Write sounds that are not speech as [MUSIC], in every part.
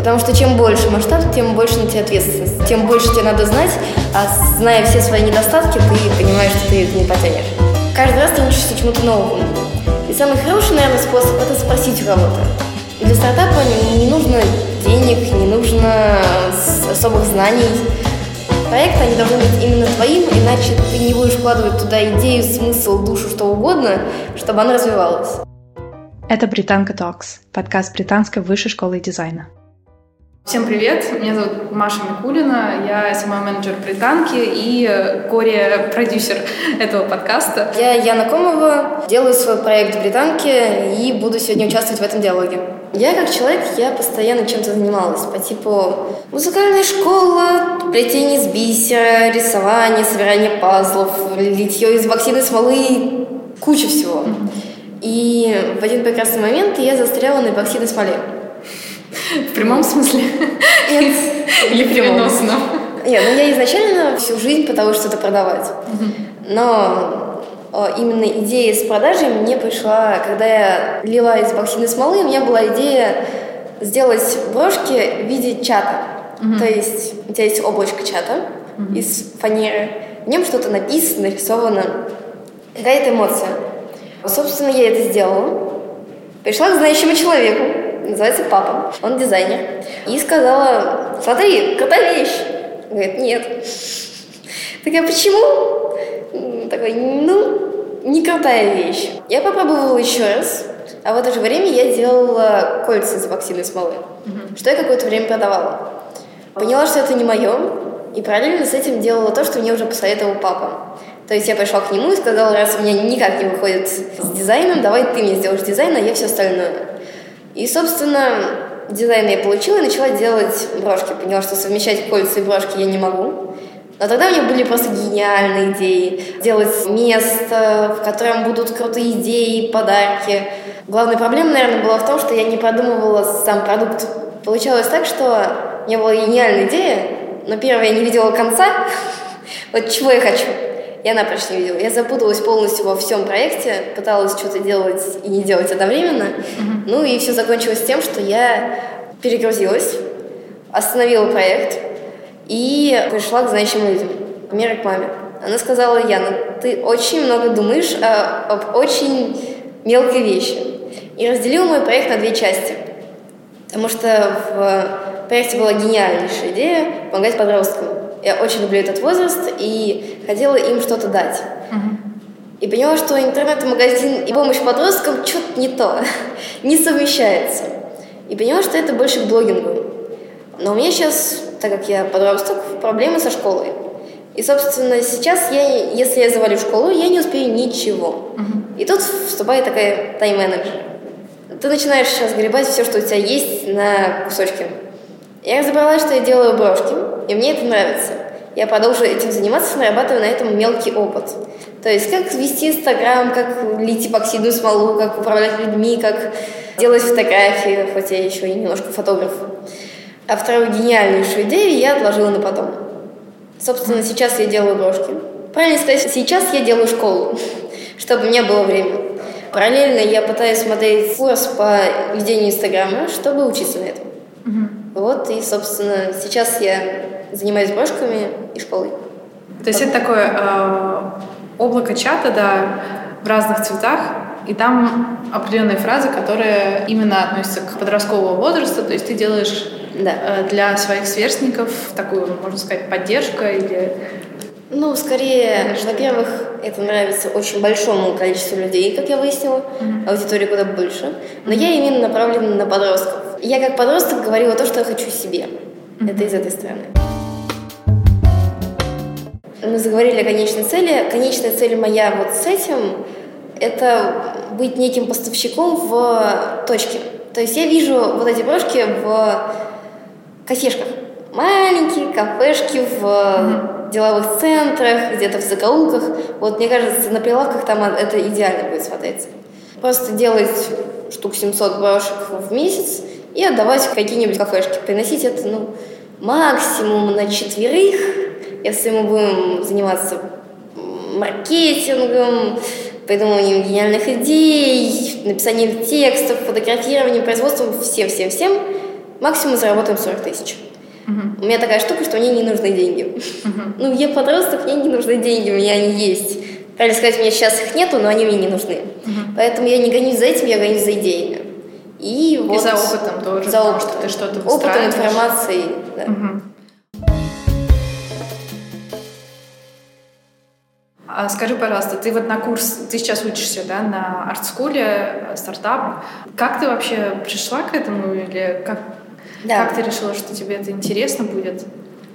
Потому что чем больше масштаб, тем больше на тебя ответственность. Тем больше тебе надо знать, а зная все свои недостатки, ты понимаешь, что ты это не потянешь. Каждый раз ты учишься чему-то новому. И самый хороший, наверное, способ – это спросить у кого-то. Для стартапа не нужно денег, не нужно особых знаний. Проекты, они должны быть именно твоим, иначе ты не будешь вкладывать туда идею, смысл, душу, что угодно, чтобы она развивалась. Это «Британка Talks, подкаст британской высшей школы дизайна. Всем привет, меня зовут Маша Микулина, я сама менеджер британки и горе-продюсер этого подкаста. Я Яна Комова, делаю свой проект в британке и буду сегодня участвовать в этом диалоге. Я как человек, я постоянно чем-то занималась, по типу музыкальная школа, плетение из бисера, рисование, собирание пазлов, литье из боксидной смолы, куча всего. И в один прекрасный момент я застряла на эпоксидной смоле. В прямом смысле? Нет. [LAUGHS] Или переносно? Нет, ну я изначально всю жизнь пыталась что-то продавать. Но именно идея с продажей мне пришла, когда я лила из боксидной смолы, у меня была идея сделать брошки в виде чата. То есть у тебя есть облачко чата из фанеры, в нем что-то написано, нарисовано, какая-то эмоция. Собственно, я это сделала. Пришла к знающему человеку, называется папа, он дизайнер. И сказала, смотри, крутая вещь. Говорит, нет. Такая, почему? Такой, ну, не крутая вещь. Я попробовала еще раз, а в это же время я делала кольца из эпоксидной смолы, угу. что я какое-то время продавала. Поняла, что это не мое, и параллельно с этим делала то, что мне уже посоветовал папа. То есть я пришла к нему и сказала, раз у меня никак не выходит с дизайном, давай ты мне сделаешь дизайн, а я все остальное. И, собственно, дизайн я получила и начала делать брошки. Поняла, что совмещать кольца и брошки я не могу. Но тогда у меня были просто гениальные идеи. Делать место, в котором будут крутые идеи, подарки. Главная проблема, наверное, была в том, что я не продумывала сам продукт. Получалось так, что у меня была гениальная идея, но первое я не видела конца. [LAUGHS] Вот чего я хочу. Я напрочь не видела. Я запуталась полностью во всем проекте, пыталась что-то делать и не делать одновременно. Mm-hmm. Ну и все закончилось тем, что я перегрузилась, остановила проект и пришла к знающим людям, к маме. Она сказала, Яна, ты очень много думаешь о, об очень мелкой вещи. И разделила мой проект на две части. Потому что в проекте была гениальнейшая идея помогать подросткам. Я очень люблю этот возраст и хотела им что-то дать. И поняла, что интернет-магазин и помощь подросткам что-то не то, [LAUGHS] не совмещается. И поняла, что это больше к блогингу. Но у меня сейчас, так как я подросток, проблемы со школой. И, собственно, сейчас я, если я завалю школу, я не успею ничего. Uh-huh. И тут вступает такая тайм-менеджер. Ты начинаешь сейчас гребать все, что у тебя есть на кусочки. Я разобралась, что я делаю брошки, и мне это нравится. Я продолжу этим заниматься, нарабатывая на этом мелкий опыт. То есть, как вести Инстаграм, как лить эпоксидную смолу, как управлять людьми, как делать фотографии, хоть я еще и немножко фотограф. А вторую гениальнейшую идею я отложила на потом. Собственно, сейчас я делаю брошки. Правильно сказать, сейчас я делаю школу, [LAUGHS] чтобы у меня было время. Параллельно я пытаюсь смотреть курс по ведению Инстаграма, чтобы учиться на этом. Вот, и, собственно, сейчас я занимаюсь брошками и школой. То есть это такое э, облако чата, да, в разных цветах, и там определенные фразы, которые именно относятся к подростковому возрасту, то есть ты делаешь да. э, для своих сверстников такую, можно сказать, поддержку или ну, скорее, во-первых, это нравится очень большому количеству людей, как я выяснила, mm-hmm. аудитория куда больше. Но mm-hmm. я именно направлена на подростков. Я как подросток говорила то, что я хочу себе. Mm-hmm. Это из этой стороны. Мы заговорили о конечной цели. Конечная цель моя вот с этим – это быть неким поставщиком в точке. То есть я вижу вот эти брошки в кафешках. Маленькие кафешки в mm-hmm деловых центрах, где-то в закоулках. Вот мне кажется, на прилавках там это идеально будет смотреться. Просто делать штук 700 брошек в месяц и отдавать в какие-нибудь кафешки. Приносить это, ну, максимум на четверых, если мы будем заниматься маркетингом, придумыванием гениальных идей, написанием текстов, фотографированием, производством, всем-всем-всем, Максимум заработаем 40 тысяч. У меня такая штука, что мне не нужны деньги. Ну, я подросток, мне не нужны деньги, у меня они есть. Правильно сказать, у меня сейчас их нету, но они мне не нужны. Поэтому я не гонюсь за этим, я гонюсь за идеями. И, вот, и за опытом тоже, за опытом. что ты что-то Опытом, информацией, да. Угу. А скажи, пожалуйста, ты вот на курс, ты сейчас учишься, да, на артскуле, э, стартап. Как ты вообще пришла к этому или как, да. как ты решила, что тебе это интересно будет?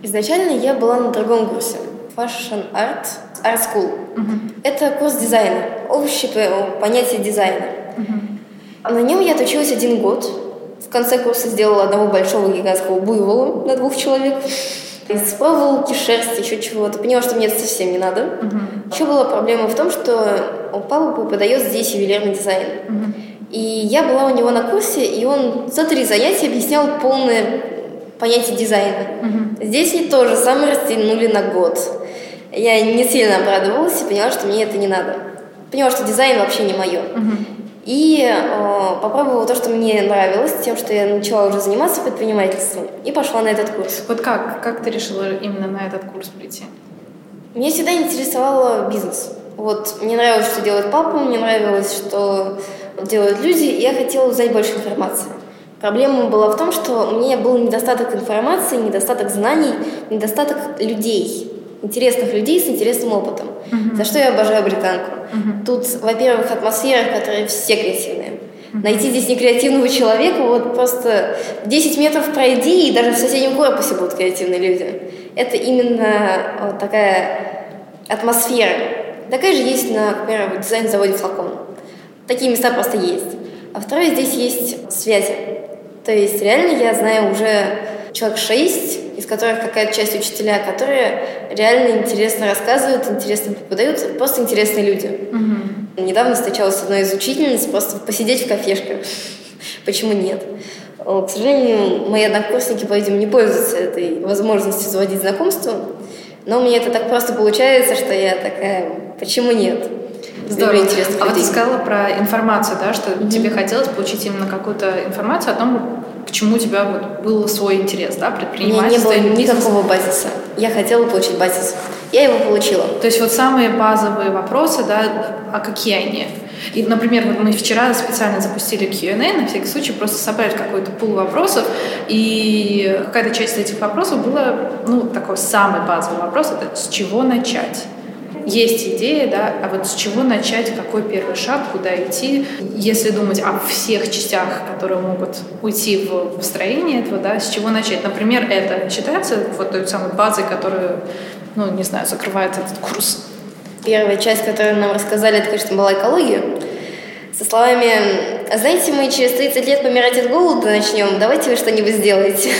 Изначально я была на другом курсе. Fashion Art, Art School. Угу. Это курс дизайна, общее понятие дизайна. Угу. На нем я отучилась один год. В конце курса сделала одного большого гигантского буйвола на двух человек. Испробовала шерсть, еще чего-то. Поняла, что мне это совсем не надо. Uh-huh. Еще была проблема в том, что у папы преподает здесь ювелирный дизайн. Uh-huh. И я была у него на курсе, и он за три занятия объяснял полное понятие дизайна. Uh-huh. Здесь они тоже самое растянули на год. Я не сильно обрадовалась и поняла, что мне это не надо. Поняла, что дизайн вообще не мое. Uh-huh. И э, попробовала то, что мне нравилось, тем, что я начала уже заниматься предпринимательством, и пошла на этот курс. Вот как? Как ты решила именно на этот курс прийти? Меня всегда интересовал бизнес. Вот мне нравилось, что делает папа, мне нравилось, что делают люди, и я хотела узнать больше информации. Проблема была в том, что у меня был недостаток информации, недостаток знаний, недостаток людей интересных людей с интересным опытом. Uh-huh. За что я обожаю британку. Uh-huh. Тут, во-первых, атмосфера, в которой все креативные. Uh-huh. Найти здесь некреативного человека, вот просто 10 метров пройди, и даже в соседнем корпусе будут креативные люди. Это именно вот такая атмосфера. Такая же есть на, например, дизайн-заводе «Флакон». Такие места просто есть. А второе, здесь есть связи. То есть реально я знаю уже человек шесть, из которых какая-то часть учителя, которые реально интересно рассказывают, интересно преподают, просто интересные люди. Угу. Недавно встречалась с одной из учительниц, просто посидеть в кафешках. Почему нет? К сожалению, мои однокурсники, по-видимому, не пользуются этой возможностью заводить знакомства, но у меня это так просто получается, что я такая, почему нет? Здорово. А вот ты сказала про информацию, да, что mm-hmm. тебе хотелось получить именно какую-то информацию о том, к чему у тебя вот был свой интерес, да, предпринимательство? Меня не было никакого базиса. Я хотела получить базис. Я его получила. То есть вот самые базовые вопросы, да, а какие они? И, например, вот мы вчера специально запустили Q&A, на всякий случай, просто собрать какой-то пул вопросов, и какая-то часть этих вопросов была, ну, такой самый базовый вопрос, это с чего начать? Есть идея, да, а вот с чего начать, какой первый шаг, куда идти, если думать о всех частях, которые могут уйти в построение этого, да, с чего начать. Например, это считается вот той самой базой, которая, ну, не знаю, закрывает этот курс. Первая часть, которую нам рассказали, это, конечно, была экология. Со словами «Знаете, мы через 30 лет помирать от голода начнем, давайте вы что-нибудь сделаете».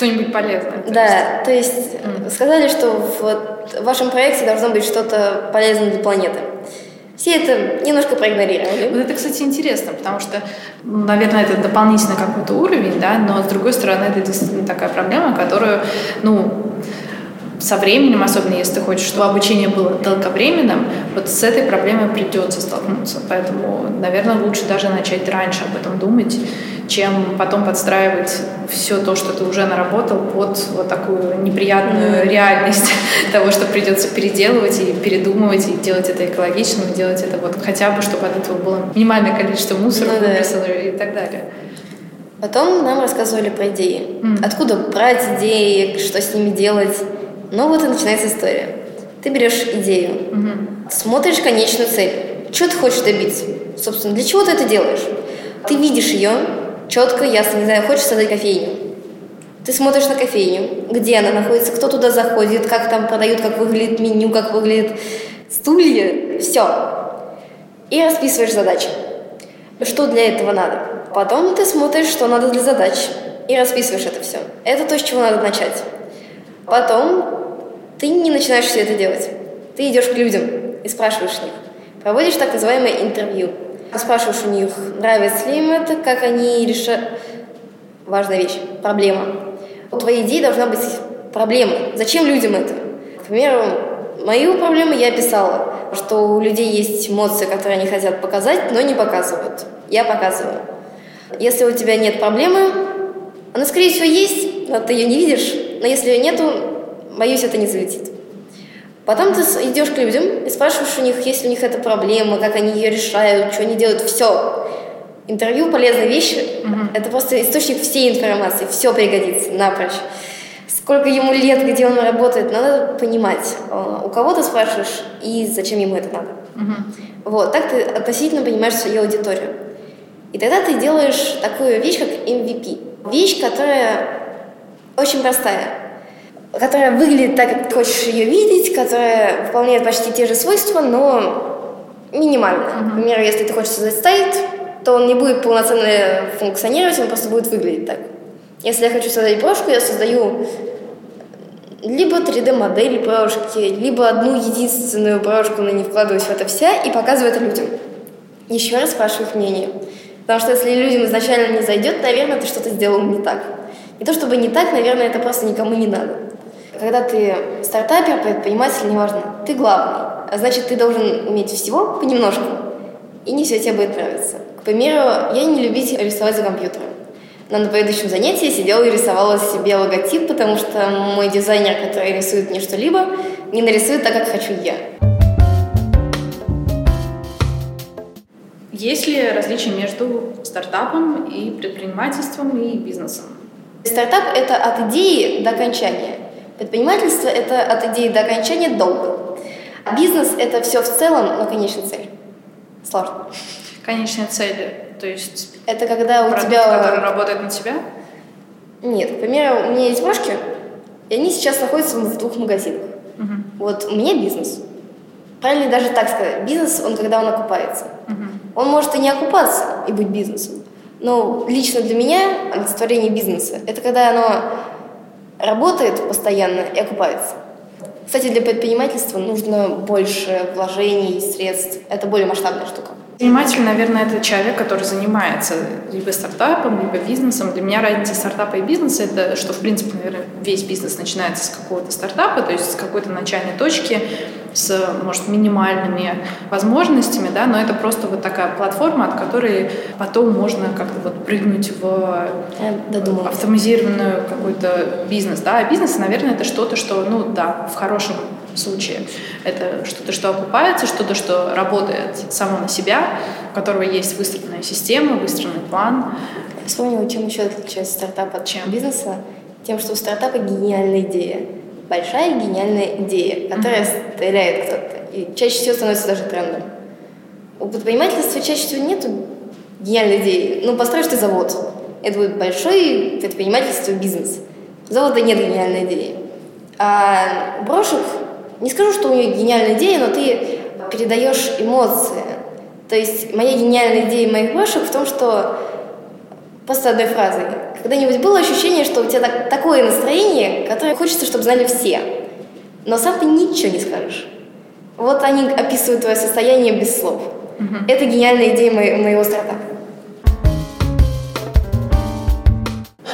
Что-нибудь полезное. Да, есть. то есть mm. сказали, что в вашем проекте должно быть что-то полезное для планеты. Все это немножко проигнорировали. Вот это, кстати, интересно, потому что, наверное, это дополнительный какой-то уровень, да, но с другой стороны, это действительно такая проблема, которую, ну, со временем, особенно если ты хочешь, чтобы обучение было долговременным, вот с этой проблемой придется столкнуться. Поэтому, наверное, лучше даже начать раньше об этом думать, чем потом подстраивать все то, что ты уже наработал, под вот такую неприятную реальность [LAUGHS] того, что придется переделывать и передумывать, и делать это экологично, и делать это вот хотя бы, чтобы от этого было минимальное количество мусора ну, да. и так далее. Потом нам рассказывали про идеи. Mm. Откуда брать идеи, что с ними делать. Ну вот и начинается история. Ты берешь идею, mm-hmm. смотришь конечную цель. Что ты хочешь добиться? Собственно, для чего ты это делаешь? Ты видишь ее, четко, ясно, не знаю, хочешь создать кофейню. Ты смотришь на кофейню, где она находится, кто туда заходит, как там продают, как выглядит меню, как выглядят стулья, все. И расписываешь задачи. Что для этого надо. Потом ты смотришь, что надо для задач, и расписываешь это все. Это то, с чего надо начать. Потом ты не начинаешь все это делать. Ты идешь к людям и спрашиваешь них. Проводишь так называемое интервью. Спрашиваешь у них, нравится ли им это, как они решают... Важная вещь – проблема. У твоей идеи должна быть проблема. Зачем людям это? К примеру, мою проблему я описала, что у людей есть эмоции, которые они хотят показать, но не показывают. Я показываю. Если у тебя нет проблемы, Она, скорее всего, есть, но ты ее не видишь, но если ее нету, боюсь, это не залетит. Потом ты идешь к людям и спрашиваешь у них, есть ли у них эта проблема, как они ее решают, что они делают, все. Интервью полезные вещи. Угу. Это просто источник всей информации, все пригодится напрочь. Сколько ему лет, где он работает, надо понимать, э, у кого ты спрашиваешь и зачем ему это надо. Угу. Вот, так ты относительно понимаешь свою аудиторию. И тогда ты делаешь такую вещь, как MVP. Вещь, которая очень простая, которая выглядит так, как ты хочешь ее видеть, которая выполняет почти те же свойства, но минимально. Uh-huh. Например, если ты хочешь создать сайт, то он не будет полноценно функционировать, он просто будет выглядеть так. Если я хочу создать брошку, я создаю либо 3D-модель брошки, либо одну единственную брошку, но не вкладываюсь в это вся и показываю это людям. Еще раз спрашиваю их мнение. Потому что если людям изначально не зайдет, наверное, ты что-то сделал не так. Не то чтобы не так, наверное, это просто никому не надо. Когда ты стартапер, предприниматель, неважно, ты главный. А значит, ты должен уметь всего понемножку. И не все тебе будет нравиться. К примеру, я не любитель рисовать за компьютером. Но на предыдущем занятии я сидела и рисовала себе логотип, потому что мой дизайнер, который рисует мне что-либо, не нарисует так, как хочу я. Есть ли различия между стартапом и предпринимательством и бизнесом? Стартап – это от идеи до окончания. Предпринимательство – это от идеи до окончания долго. А бизнес – это все в целом, но конечная цель. Сложно. Конечная цель, то есть… Это когда у продукт, тебя… который работает на тебя? Нет, к примеру, у меня есть брошки, и они сейчас находятся в двух магазинах. Угу. Вот у меня бизнес. Правильно даже так сказать. Бизнес, он когда он окупается. Угу. Он может и не окупаться и быть бизнесом. Но лично для меня олицетворение бизнеса – это когда оно работает постоянно и окупается. Кстати, для предпринимательства нужно больше вложений, средств. Это более масштабная штука. Предприниматель, наверное, это человек, который занимается либо стартапом, либо бизнесом. Для меня разница стартапа и бизнеса – это что, в принципе, наверное, весь бизнес начинается с какого-то стартапа, то есть с какой-то начальной точки, с, может, минимальными возможностями, да, но это просто вот такая платформа, от которой потом можно как-то вот прыгнуть в автоматизированную какой-то бизнес, да, а бизнес, наверное, это что-то, что, ну, да, в хорошем случае это что-то, что окупается, что-то, что работает само на себя, у которого есть выстроенная система, выстроенный план. Вспомнила, чем еще отличается стартап от чем? бизнеса? Тем, что у стартапа гениальная идея большая гениальная идея, которая mm-hmm. стреляет кто-то. И чаще всего становится даже трендом. У предпринимательства чаще всего нет гениальной идеи. Ну, построишь ты завод. Это будет большой предпринимательство бизнес. У завода нет гениальной идеи. А брошек, не скажу, что у нее гениальная идея, но ты передаешь эмоции. То есть моя гениальная идея моих брошек в том, что просто одной фразой когда-нибудь было ощущение, что у тебя так, такое настроение, которое хочется, чтобы знали все, но сам ты ничего не скажешь. Вот они описывают твое состояние без слов. Угу. Это гениальная идея мо- моего стартапа.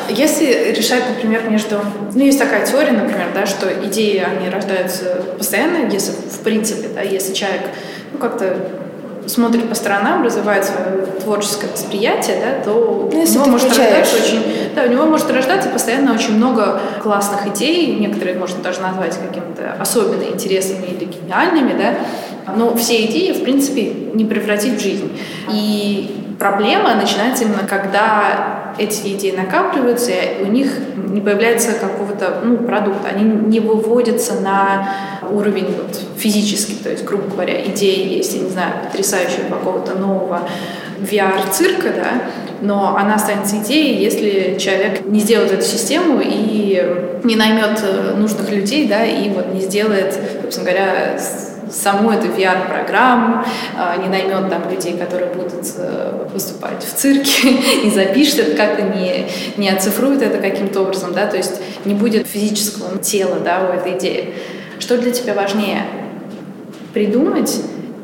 Если решать, например, между... Ну, есть такая теория, например, да, что идеи, они рождаются постоянно, если, в принципе, да, если человек, ну, как-то смотрит по сторонам, развивает свое творческое восприятие, да, то ну, у него может рождаться очень, да, у него может рождаться постоянно очень много классных идей, некоторые можно даже назвать какими-то особенно интересными или гениальными, да, но все идеи, в принципе, не превратить в жизнь. И проблема начинается именно, когда эти идеи накапливаются, и у них не появляется какого-то ну, продукта, они не выводятся на уровень вот, физический, то есть, грубо говоря, идея есть, я не знаю, потрясающего какого-то нового VR-цирка, да, но она останется идеей, если человек не сделает эту систему и не наймет э, нужных людей, да, и вот не сделает, собственно говоря, саму эту VR-программу, а, не наймет там людей, которые будут э, выступать в цирке, [LAUGHS] не запишет это как-то, не, не оцифрует это каким-то образом, да, то есть не будет физического тела, да, у этой идеи. Что для тебя важнее? Придумать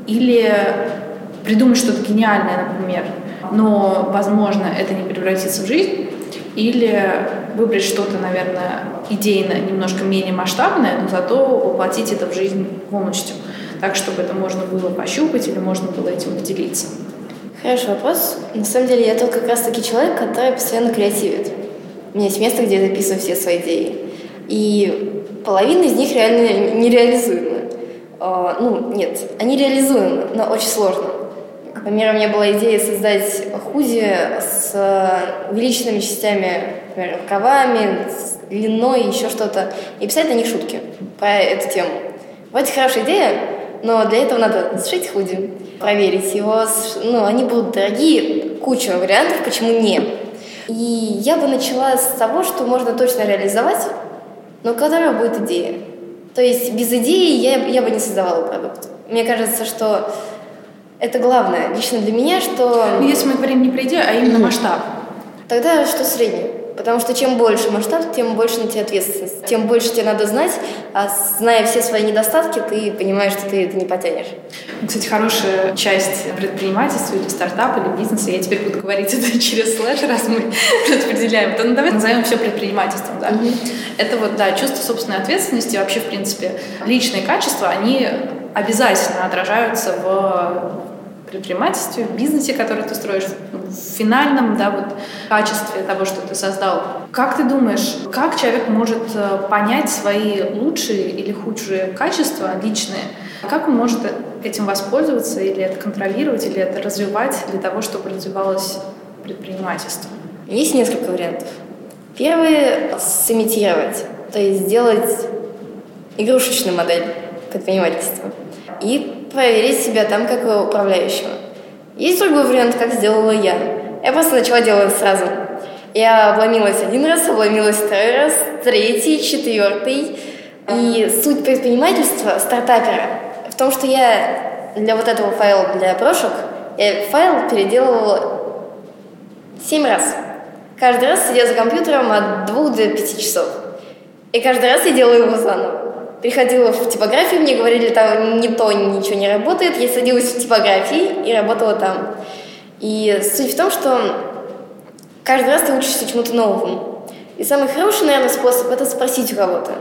или придумать что-то гениальное, например, но, возможно, это не превратится в жизнь, или выбрать что-то, наверное, идейно немножко менее масштабное, но зато воплотить это в жизнь полностью, так, чтобы это можно было пощупать или можно было этим поделиться. Хороший вопрос. На самом деле я тот как раз-таки человек, который постоянно креативит. У меня есть место, где я записываю все свои идеи. И половина из них реально нереализуемы. А, ну, нет, они реализуемы, но очень сложно. К примеру, у меня была идея создать худи с увеличенными частями, например, рукавами, с длиной, еще что-то, и писать на них шутки про эту тему. Вроде хорошая идея, но для этого надо сшить худи, проверить его. Ну, они будут дорогие, куча вариантов, почему не. И я бы начала с того, что можно точно реализовать, но которая будет идея. То есть без идеи я, я бы не создавала продукт. Мне кажется, что это главное лично для меня, что... Ну, если мы говорим не про идею, а именно масштаб. Тогда что среднее. Потому что чем больше масштаб, тем больше на тебя ответственность. Тем больше тебе надо знать, а зная все свои недостатки, ты понимаешь, что ты это не потянешь. Кстати, хорошая часть предпринимательства или стартапа, или бизнеса, я теперь буду говорить [LAUGHS] это через слэш, раз мы [LAUGHS] распределяем, то ну, давай назовем все предпринимательством. Да? Mm-hmm. Это вот, да, чувство собственной ответственности, вообще, в принципе, личные качества, они обязательно отражаются в предпринимательстве, в бизнесе, который ты строишь, в финальном да, вот, качестве того, что ты создал. Как ты думаешь, как человек может э, понять свои лучшие или худшие качества личные? Как он может этим воспользоваться или это контролировать, или это развивать для того, чтобы развивалось предпринимательство? Есть несколько вариантов. Первый — сымитировать, то есть сделать игрушечную модель предпринимательства и проверить себя там как управляющего. Есть другой вариант, как сделала я. Я просто начала делать сразу. Я обломилась один раз, обломилась второй раз, третий, четвертый. И суть предпринимательства, стартапера, в том, что я для вот этого файла для прошек, я файл переделывала семь раз. Каждый раз сидя за компьютером от двух до пяти часов. И каждый раз я делаю его заново приходила в типографию, мне говорили, там не то, ничего не работает. Я садилась в типографии и работала там. И суть в том, что каждый раз ты учишься чему-то новому. И самый хороший, наверное, способ – это спросить у кого-то.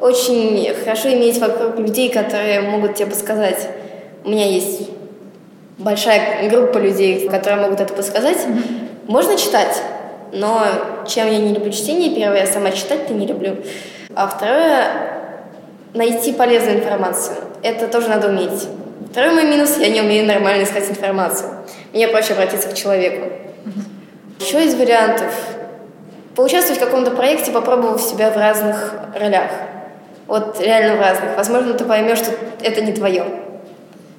Очень хорошо иметь вокруг людей, которые могут тебе подсказать. У меня есть большая группа людей, которые могут это подсказать. Mm-hmm. Можно читать, но чем я не люблю чтение, первое, я сама читать-то не люблю. А второе, найти полезную информацию. Это тоже надо уметь. Второй мой минус – я не умею нормально искать информацию. Мне проще обратиться к человеку. Еще из вариантов – поучаствовать в каком-то проекте, попробовав себя в разных ролях. Вот реально в разных. Возможно, ты поймешь, что это не твое.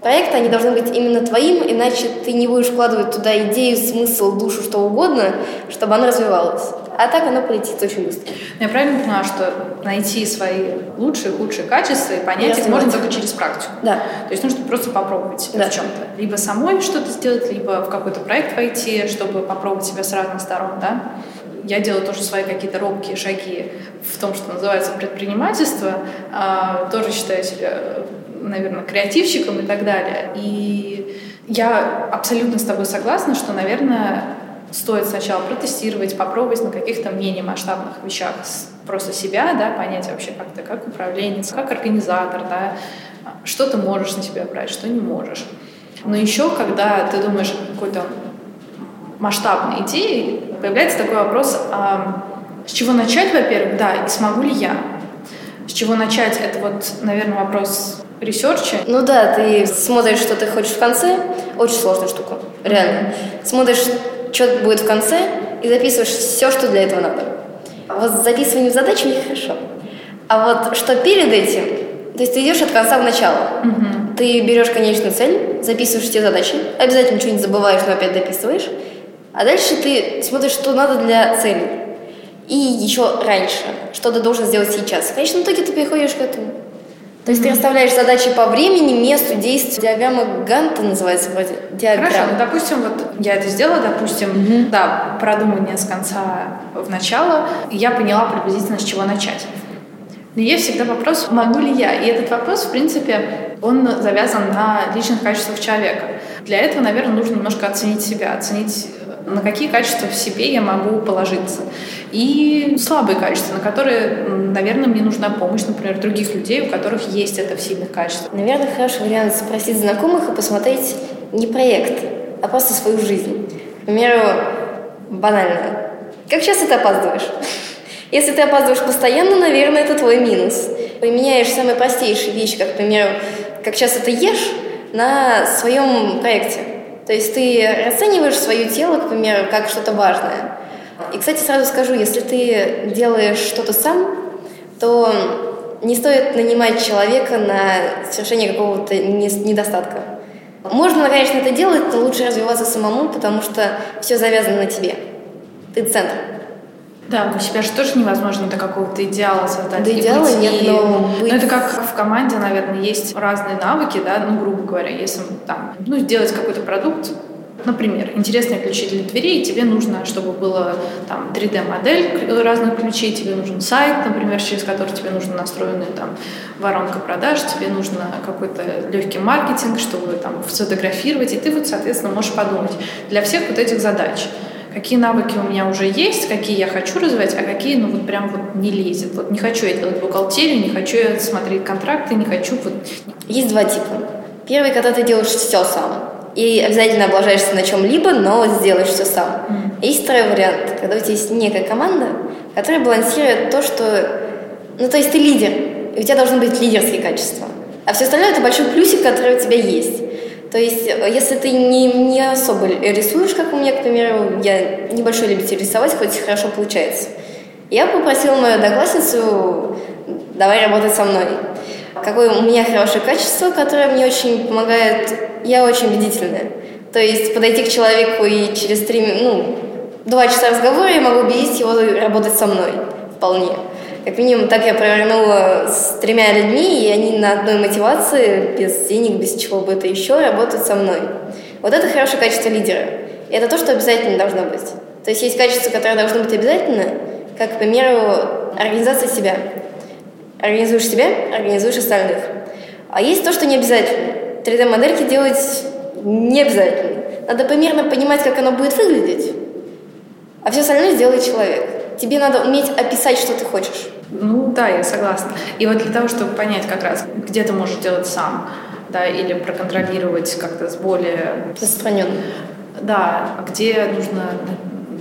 Проекты, они должны быть именно твоим, иначе ты не будешь вкладывать туда идею, смысл, душу, что угодно, чтобы она развивалась. А так оно полетит очень быстро. Я правильно поняла, что найти свои лучшие, худшие качества и понять их можно только через практику? Да. То есть нужно просто попробовать себя да. в чем-то. Либо самой что-то сделать, либо в какой-то проект войти, чтобы попробовать себя с разных сторон, да? я делаю тоже свои какие-то робкие шаги в том, что называется предпринимательство, а, тоже считаю себя наверное, креативщиком и так далее. И я абсолютно с тобой согласна, что, наверное, стоит сначала протестировать, попробовать на каких-то менее масштабных вещах просто себя, да, понять вообще, как ты, как управленец, как организатор, да, что ты можешь на себя брать, что не можешь. Но еще, когда ты думаешь о какой-то масштабной идее, появляется такой вопрос, а с чего начать, во-первых, да, и смогу ли я? С чего начать, это вот, наверное, вопрос research а. Ну да, ты смотришь, что ты хочешь в конце, очень сложная штука, реально. Смотришь, что будет в конце, и записываешь все, что для этого надо. Вот с записыванием задач мне хорошо. А вот что перед этим, то есть ты идешь от конца в начало. Угу. Ты берешь конечную цель, записываешь все задачи, обязательно что-нибудь забываешь, но опять дописываешь. А дальше ты смотришь, что надо для цели. И еще раньше, что ты должен сделать сейчас. В конечном итоге ты приходишь к этому. То есть mm-hmm. ты расставляешь задачи по времени, месту, действию. Диаграмма Ганта называется вроде. Диаграмма. Хорошо, ну, допустим, вот я это сделала, допустим, mm-hmm. да, продумывание с конца в начало, и я поняла приблизительно, с чего начать. Но есть всегда вопрос, могу ли я? И этот вопрос, в принципе, он завязан на личных качествах человека. Для этого, наверное, нужно немножко оценить себя, оценить на какие качества в себе я могу положиться. И слабые качества, на которые, наверное, мне нужна помощь, например, других людей, у которых есть это в сильных качествах. Наверное, хороший вариант спросить знакомых и посмотреть не проект, а просто свою жизнь. К примеру, банально. Как часто ты опаздываешь? [LAUGHS] Если ты опаздываешь постоянно, наверное, это твой минус. Применяешь самые простейшие вещи, как, к примеру, как часто ты ешь на своем проекте. То есть ты расцениваешь свое тело, к примеру, как что-то важное. И, кстати, сразу скажу, если ты делаешь что-то сам, то не стоит нанимать человека на совершение какого-то недостатка. Можно, конечно, это делать, но лучше развиваться самому, потому что все завязано на тебе. Ты центр. Да, у себя же тоже невозможно до какого-то идеала создать. До идеала быть, нет, но быть... Ну, это как в команде, наверное, есть разные навыки, да, ну, грубо говоря, если там, ну, сделать какой-то продукт, Например, интересные ключи для дверей, тебе нужно, чтобы было там 3D-модель разных ключей, тебе нужен сайт, например, через который тебе нужно настроенная там воронка продаж, тебе нужно какой-то легкий маркетинг, чтобы там сфотографировать, и ты вот, соответственно, можешь подумать для всех вот этих задач какие навыки у меня уже есть, какие я хочу развивать, а какие, ну, вот прям вот не лезет. Вот не хочу я делать бухгалтерию, не хочу я смотреть контракты, не хочу вот... Есть два типа. Первый, когда ты делаешь все сам и обязательно облажаешься на чем-либо, но сделаешь все сам. Mm. Есть второй вариант, когда у тебя есть некая команда, которая балансирует то, что... Ну, то есть ты лидер, и у тебя должны быть лидерские качества. А все остальное – это большой плюсик, который у тебя есть. То есть, если ты не, не особо рисуешь, как у меня, к примеру, я небольшой любитель рисовать, хоть хорошо получается. Я попросила мою одноклассницу, давай работать со мной какое у меня хорошее качество, которое мне очень помогает. Я очень убедительная. То есть подойти к человеку и через три, ну, два часа разговора я могу убедить его работать со мной вполне. Как минимум, так я провернула с тремя людьми, и они на одной мотивации, без денег, без чего бы это еще, работают со мной. Вот это хорошее качество лидера. И это то, что обязательно должно быть. То есть есть качество, которое должно быть обязательно, как, к примеру, организация себя. Организуешь себя, организуешь остальных. А есть то, что не обязательно. 3D-модельки делать не обязательно. Надо примерно понимать, как оно будет выглядеть. А все остальное сделает человек. Тебе надо уметь описать, что ты хочешь. Ну да, я согласна. И вот для того, чтобы понять как раз, где ты можешь делать сам, да, или проконтролировать как-то с более... Распространенно. Да, где нужно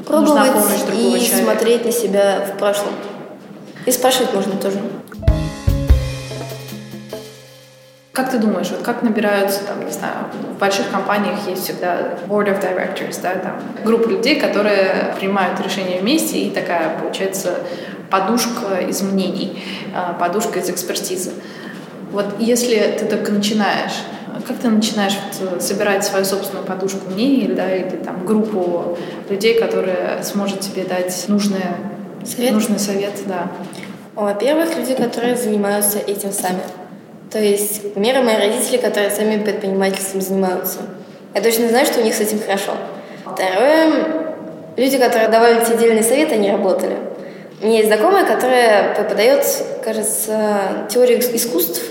Пробовать нужна помощь другого и человека. смотреть на себя в прошлом. И спрашивать можно тоже. Как ты думаешь, вот как набираются, там, не знаю, в больших компаниях есть всегда board of directors, да, там, группа людей, которые принимают решения вместе, и такая, получается, подушка из мнений, а, подушка из экспертизы. Вот если ты только начинаешь, как ты начинаешь вот собирать свою собственную подушку мнений, да, или там группу людей, которые сможет тебе дать нужные, совет? нужный совет, да? Во-первых, люди, которые занимаются этим сами. То есть, к примеру, мои родители, которые сами предпринимательством занимаются. Я точно знаю, что у них с этим хорошо. Второе, люди, которые давали тебе отдельный совет, они работали. У меня есть знакомая, которая преподает, кажется, теорию искусств,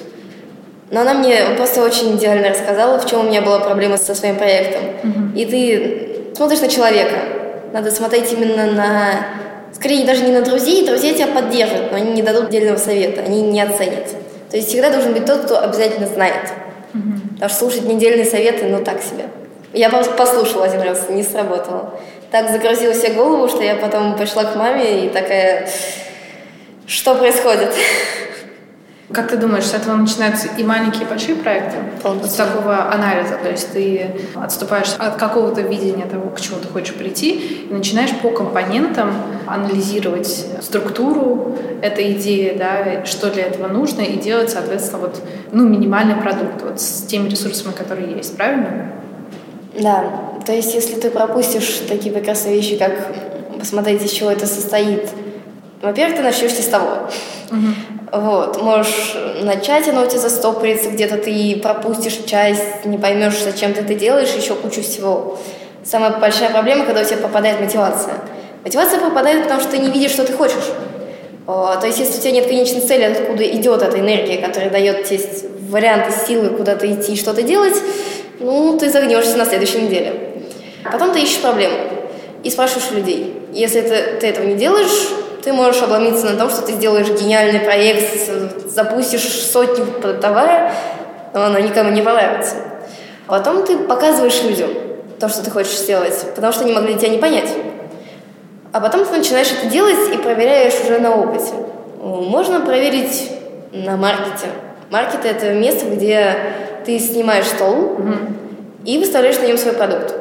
но она мне просто очень идеально рассказала, в чем у меня была проблема со своим проектом. Mm-hmm. И ты смотришь на человека. Надо смотреть именно на... Скорее, даже не на друзей. Друзья тебя поддержат, но они не дадут отдельного совета, они не оценят. То есть всегда должен быть тот, кто обязательно знает. Угу. Потому что слушать недельные советы, ну так себе. Я послушала один раз, не сработало. Так загрузила себе голову, что я потом пошла к маме и такая, что происходит? [LAUGHS] Как ты думаешь, с этого начинаются и маленькие, и большие проекты? Полностью. С такого анализа. То есть ты отступаешь от какого-то видения того, к чему ты хочешь прийти, и начинаешь по компонентам анализировать структуру этой идеи, да, что для этого нужно, и делать, соответственно, вот, ну, минимальный продукт вот с теми ресурсами, которые есть. Правильно? Да. То есть если ты пропустишь такие прекрасные вещи, как посмотреть, из чего это состоит, во-первых, ты начнешь с того. Угу. Вот, можешь начать, оно у тебя застопорится, где-то ты пропустишь часть, не поймешь, зачем ты это делаешь, еще кучу всего. Самая большая проблема, когда у тебя попадает мотивация. Мотивация попадает, потому что ты не видишь, что ты хочешь. То есть, если у тебя нет конечной цели, откуда идет эта энергия, которая дает тебе варианты силы куда-то идти и что-то делать, ну, ты загнешься на следующей неделе. Потом ты ищешь проблему и спрашиваешь людей. Если это, ты этого не делаешь, ты можешь обломиться на том, что ты сделаешь гениальный проект, запустишь сотню товара, но оно никому не понравится. Потом ты показываешь людям то, что ты хочешь сделать, потому что они могли тебя не понять. А потом ты начинаешь это делать и проверяешь уже на опыте. Можно проверить на маркете. Маркет – это место, где ты снимаешь стол угу. и выставляешь на нем свой продукт.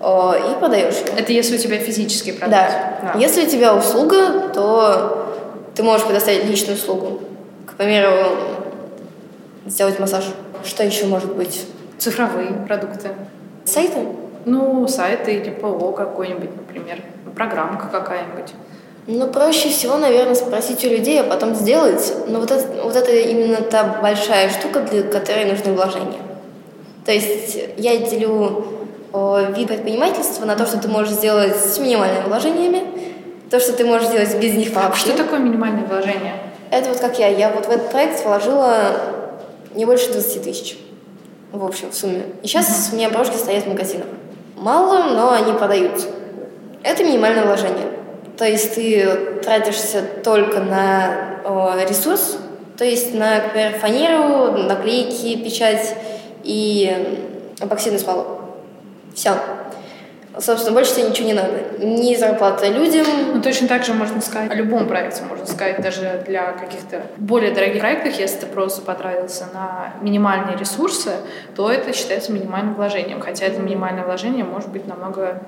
И продаешь его. Это если у тебя физический продукт? Да. да. Если у тебя услуга, то ты можешь предоставить личную услугу. К примеру, сделать массаж. Что еще может быть? Цифровые продукты. Сайты? Ну, сайты или ПО какой-нибудь, например. Программка какая-нибудь. Ну, проще всего, наверное, спросить у людей, а потом сделать. Но вот это, вот это именно та большая штука, для которой нужны вложения. То есть я делю вид предпринимательства на то, что ты можешь сделать с минимальными вложениями, то, что ты можешь сделать без них вообще. Что такое минимальное вложение? Это вот как я. Я вот в этот проект вложила не больше 20 тысяч. В общем, в сумме. И сейчас uh-huh. у меня брошки стоят в магазинах. Мало, но они продаются. Это минимальное вложение. То есть ты тратишься только на о, ресурс, то есть на, например, фанеру, наклейки, печать и эпоксидную смолу. Все. Собственно, больше тебе ничего не надо. Ни зарплата людям. Ну, точно так же можно сказать о любом проекте. Можно сказать даже для каких-то более дорогих проектов, если ты просто потратился на минимальные ресурсы, то это считается минимальным вложением. Хотя это минимальное вложение может быть намного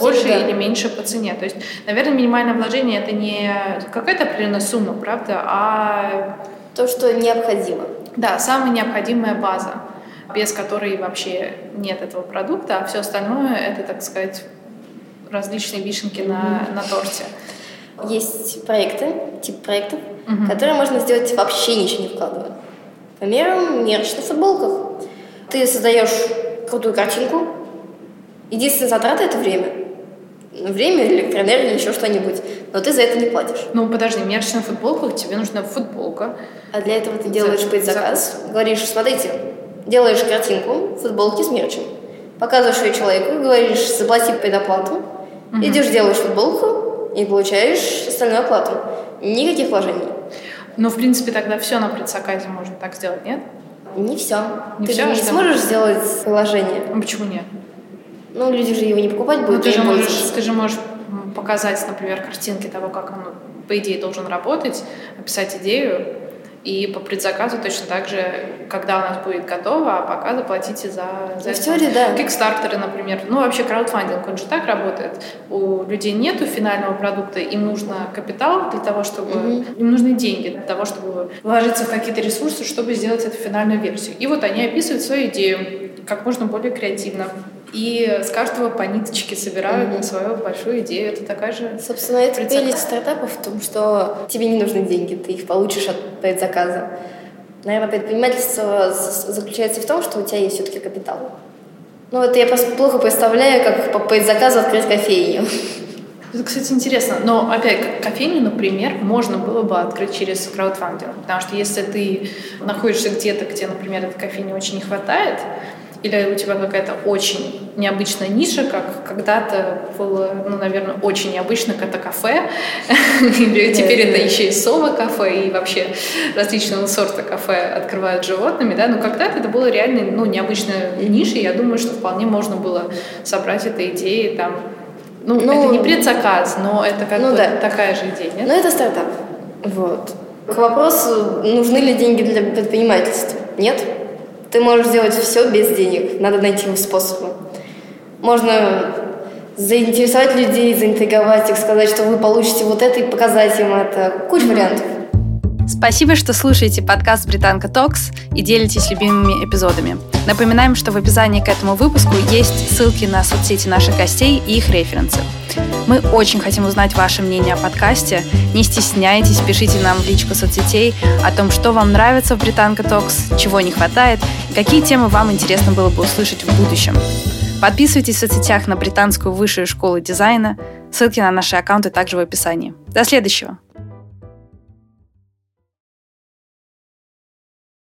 больше деле, да. или меньше по цене. То есть, наверное, минимальное вложение это не какая-то определенная сумма, правда, а то, что необходимо. Да, самая необходимая база без которой вообще нет этого продукта, а все остальное это, так сказать, различные вишенки на, на торте. Есть проекты, тип проектов, угу. которые можно сделать вообще ничего не вкладывая. К примеру, мерч на футболках. Ты создаешь крутую картинку, единственная затрата — это время. Время, электроэнергия, еще что-нибудь. Но ты за это не платишь. Ну, подожди, мерч на футболках, тебе нужна футболка. А для этого ты делаешь предзаказ. Говоришь, смотрите, делаешь картинку, футболки с мерчем, показываешь ее человеку, говоришь, заплати предоплату, угу. идешь, делаешь футболку и получаешь остальную оплату. Никаких вложений. Ну, в принципе, тогда все на предзаказе можно так сделать, нет? Не все. Не ты все, же не сможешь сделать приложение. А почему нет? Ну, люди же его не покупать будут. Ну, ты же, можешь, ты же можешь показать, например, картинки того, как он, по идее, должен работать, описать идею, и по предзаказу точно так же, когда у нас будет готово, а пока заплатите за, за в теории, да. Кикстартеры, например. Ну, вообще краудфандинг, он же так работает. У людей нету финального продукта, им нужно капитал для того, чтобы... Mm-hmm. Им нужны деньги для того, чтобы вложиться в какие-то ресурсы, чтобы сделать эту финальную версию. И вот они описывают свою идею как можно более кредитно и с каждого по ниточке собирают mm-hmm. на свою большую идею. Это такая же... Собственно, это прелесть стартапов в том, что тебе не нужны деньги, ты их получишь от предзаказа. Наверное, предпринимательство заключается в том, что у тебя есть все-таки капитал. Ну, это я просто плохо представляю, как по предзаказу открыть кофейню. Это, кстати, интересно. Но, опять, кофейню, например, можно было бы открыть через краудфандинг. Потому что если ты находишься где-то, где, например, этой кофейни очень не хватает, или у тебя какая-то очень необычная ниша, как когда-то было, ну, наверное, очень необычно, это кафе. [LAUGHS] Теперь это еще и сома-кафе, и вообще различного сорта кафе открывают животными, да, но когда-то это было реально, ну, необычная ниша, я думаю, что вполне можно было собрать этой идеи там, ну, ну это не предзаказ, но это как ну, бы да. такая же идея, нет? Ну, это стартап. Вот. К вопросу, нужны ли деньги для предпринимательства? Нет. Ты можешь сделать все без денег. Надо найти способы. Можно заинтересовать людей, заинтриговать их, сказать, что вы получите вот это и показать им это. Куча вариантов. Спасибо, что слушаете подкаст «Британка Токс» и делитесь любимыми эпизодами. Напоминаем, что в описании к этому выпуску есть ссылки на соцсети наших гостей и их референсы. Мы очень хотим узнать ваше мнение о подкасте. Не стесняйтесь, пишите нам в личку соцсетей о том, что вам нравится в «Британка Токс», чего не хватает какие темы вам интересно было бы услышать в будущем. Подписывайтесь в соцсетях на Британскую высшую школу дизайна. Ссылки на наши аккаунты также в описании. До следующего!